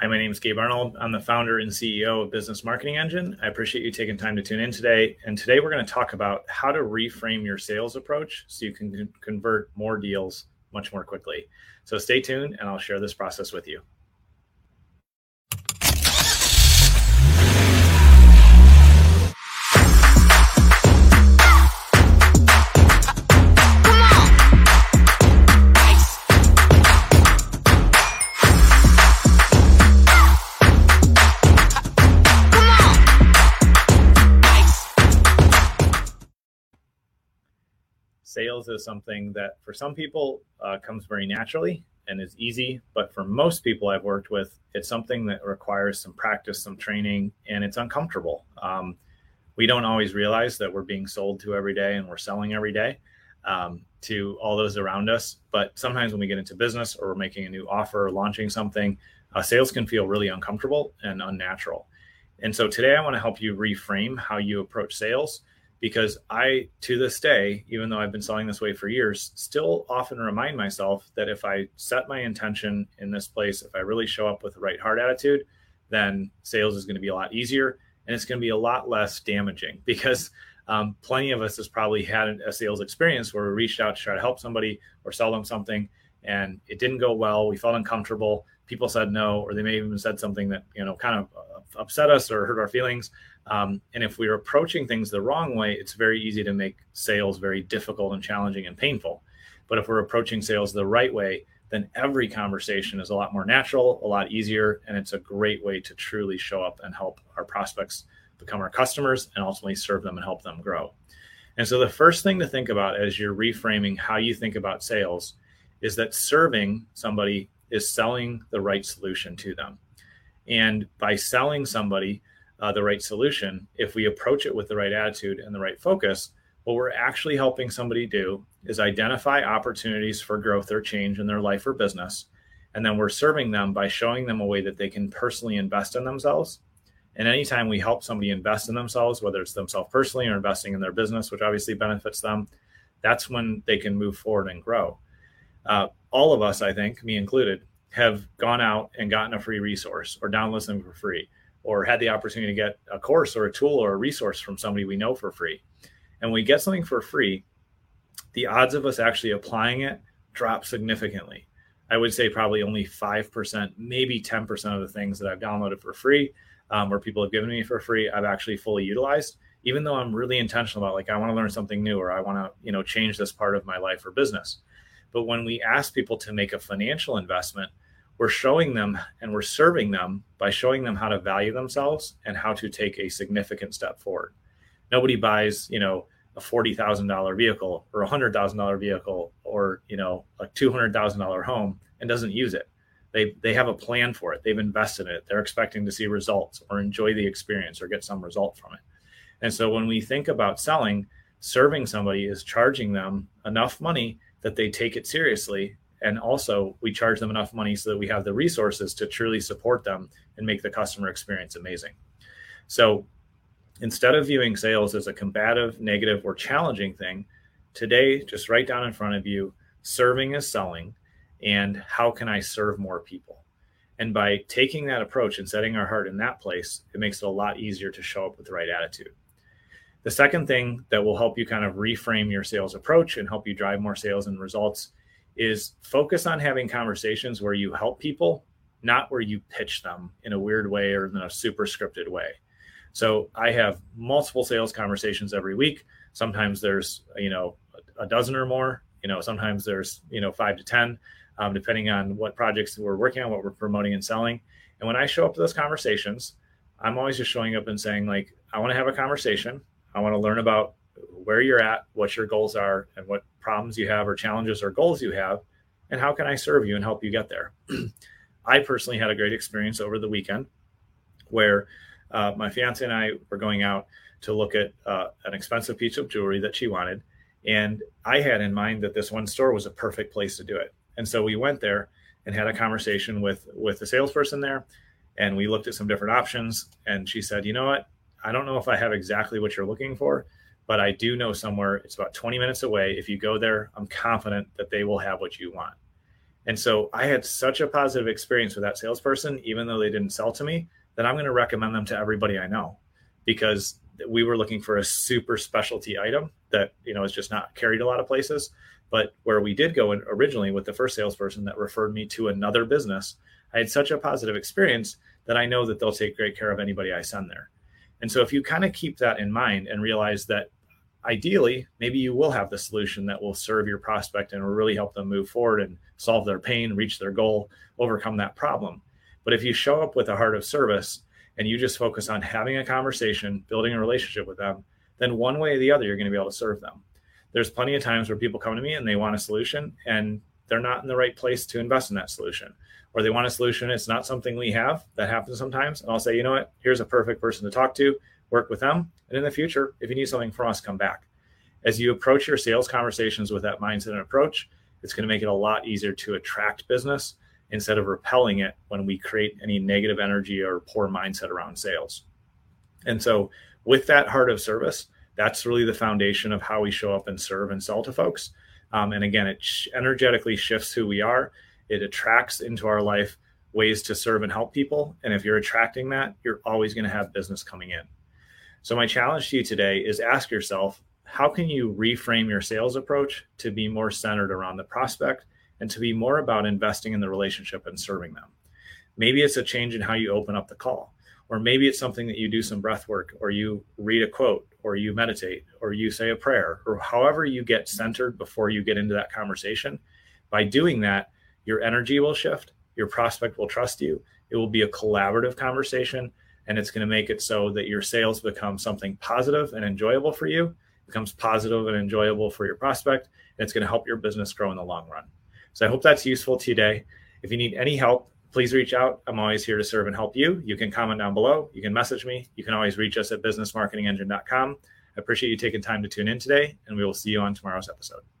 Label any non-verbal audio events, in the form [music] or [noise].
Hi, my name is Gabe Arnold. I'm the founder and CEO of Business Marketing Engine. I appreciate you taking time to tune in today. And today we're going to talk about how to reframe your sales approach so you can convert more deals much more quickly. So stay tuned and I'll share this process with you. Is something that for some people uh, comes very naturally and is easy but for most people i've worked with it's something that requires some practice some training and it's uncomfortable. Um, we don't always realize that we're being sold to every day and we're selling every day um, to all those around us but sometimes when we get into business or we're making a new offer or launching something uh, sales can feel really uncomfortable and unnatural. And so today i want to help you reframe how you approach sales because I, to this day, even though I've been selling this way for years, still often remind myself that if I set my intention in this place, if I really show up with the right heart attitude, then sales is going to be a lot easier and it's going to be a lot less damaging [laughs] because um, plenty of us has probably had a sales experience where we reached out to try to help somebody or sell them something and it didn't go well. We felt uncomfortable. People said no, or they may even said something that, you know, kind of uh, upset us or hurt our feelings. Um, and if we're approaching things the wrong way, it's very easy to make sales very difficult and challenging and painful. But if we're approaching sales the right way, then every conversation is a lot more natural, a lot easier, and it's a great way to truly show up and help our prospects become our customers and ultimately serve them and help them grow. And so the first thing to think about as you're reframing how you think about sales is that serving somebody is selling the right solution to them. And by selling somebody, uh, the right solution, if we approach it with the right attitude and the right focus, what we're actually helping somebody do is identify opportunities for growth or change in their life or business. And then we're serving them by showing them a way that they can personally invest in themselves. And anytime we help somebody invest in themselves, whether it's themselves personally or investing in their business, which obviously benefits them, that's when they can move forward and grow. Uh, all of us, I think, me included, have gone out and gotten a free resource or downloaded them for free or had the opportunity to get a course or a tool or a resource from somebody we know for free. And we get something for free, the odds of us actually applying it drop significantly. I would say probably only 5%, maybe 10% of the things that I've downloaded for free um, or people have given me for free, I've actually fully utilized, even though I'm really intentional about like, I want to learn something new or I want to, you know, change this part of my life or business. But when we ask people to make a financial investment, we're showing them and we're serving them by showing them how to value themselves and how to take a significant step forward. Nobody buys, you know, a forty thousand dollar vehicle or a hundred thousand dollar vehicle or you know a two hundred thousand dollar home and doesn't use it. They they have a plan for it. They've invested in it. They're expecting to see results or enjoy the experience or get some result from it. And so when we think about selling, serving somebody is charging them enough money that they take it seriously and also we charge them enough money so that we have the resources to truly support them and make the customer experience amazing. So instead of viewing sales as a combative negative or challenging thing today just write down in front of you serving is selling and how can i serve more people? And by taking that approach and setting our heart in that place it makes it a lot easier to show up with the right attitude. The second thing that will help you kind of reframe your sales approach and help you drive more sales and results is focus on having conversations where you help people, not where you pitch them in a weird way or in a super scripted way. So I have multiple sales conversations every week. Sometimes there's, you know, a dozen or more, you know, sometimes there's, you know, five to 10, um, depending on what projects we're working on, what we're promoting and selling. And when I show up to those conversations, I'm always just showing up and saying, like, I want to have a conversation. I want to learn about where you're at, what your goals are, and what problems you have or challenges or goals you have, and how can I serve you and help you get there. [clears throat] I personally had a great experience over the weekend where uh, my fiance and I were going out to look at uh, an expensive piece of jewelry that she wanted. And I had in mind that this one store was a perfect place to do it. And so we went there and had a conversation with with the salesperson there and we looked at some different options and she said, "You know what? I don't know if I have exactly what you're looking for, but I do know somewhere it's about 20 minutes away. If you go there, I'm confident that they will have what you want. And so I had such a positive experience with that salesperson, even though they didn't sell to me, that I'm going to recommend them to everybody I know because we were looking for a super specialty item that, you know, is just not carried a lot of places. But where we did go in originally with the first salesperson that referred me to another business, I had such a positive experience that I know that they'll take great care of anybody I send there. And so if you kind of keep that in mind and realize that ideally, maybe you will have the solution that will serve your prospect and will really help them move forward and solve their pain, reach their goal, overcome that problem. But if you show up with a heart of service and you just focus on having a conversation, building a relationship with them, then one way or the other, you're going to be able to serve them. There's plenty of times where people come to me and they want a solution and they're not in the right place to invest in that solution or they want a solution it's not something we have that happens sometimes and i'll say you know what here's a perfect person to talk to work with them. And in the future if you need something from us come back. As you approach your sales conversations with that mindset and approach it's going to make it a lot easier to attract business instead of repelling it when we create any negative energy or poor mindset around sales. And so with that heart of service that's really the foundation of how we show up and serve and sell to folks. Um, and again it sh- energetically shifts who we are. It attracts into our life ways to serve and help people. And if you're attracting that, you're always going to have business coming in. So, my challenge to you today is ask yourself how can you reframe your sales approach to be more centered around the prospect and to be more about investing in the relationship and serving them? Maybe it's a change in how you open up the call, or maybe it's something that you do some breath work, or you read a quote, or you meditate, or you say a prayer, or however you get centered before you get into that conversation. By doing that, your energy will shift, your prospect will trust you. It will be a collaborative conversation, and it's going to make it so that your sales become something positive and enjoyable for you, becomes positive and enjoyable for your prospect, and it's going to help your business grow in the long run. So I hope that's useful today. If you need any help, please reach out. I'm always here to serve and help you. You can comment down below. You can message me. You can always reach us at businessmarketingengine.com. I appreciate you taking time to tune in today, and we will see you on tomorrow's episode.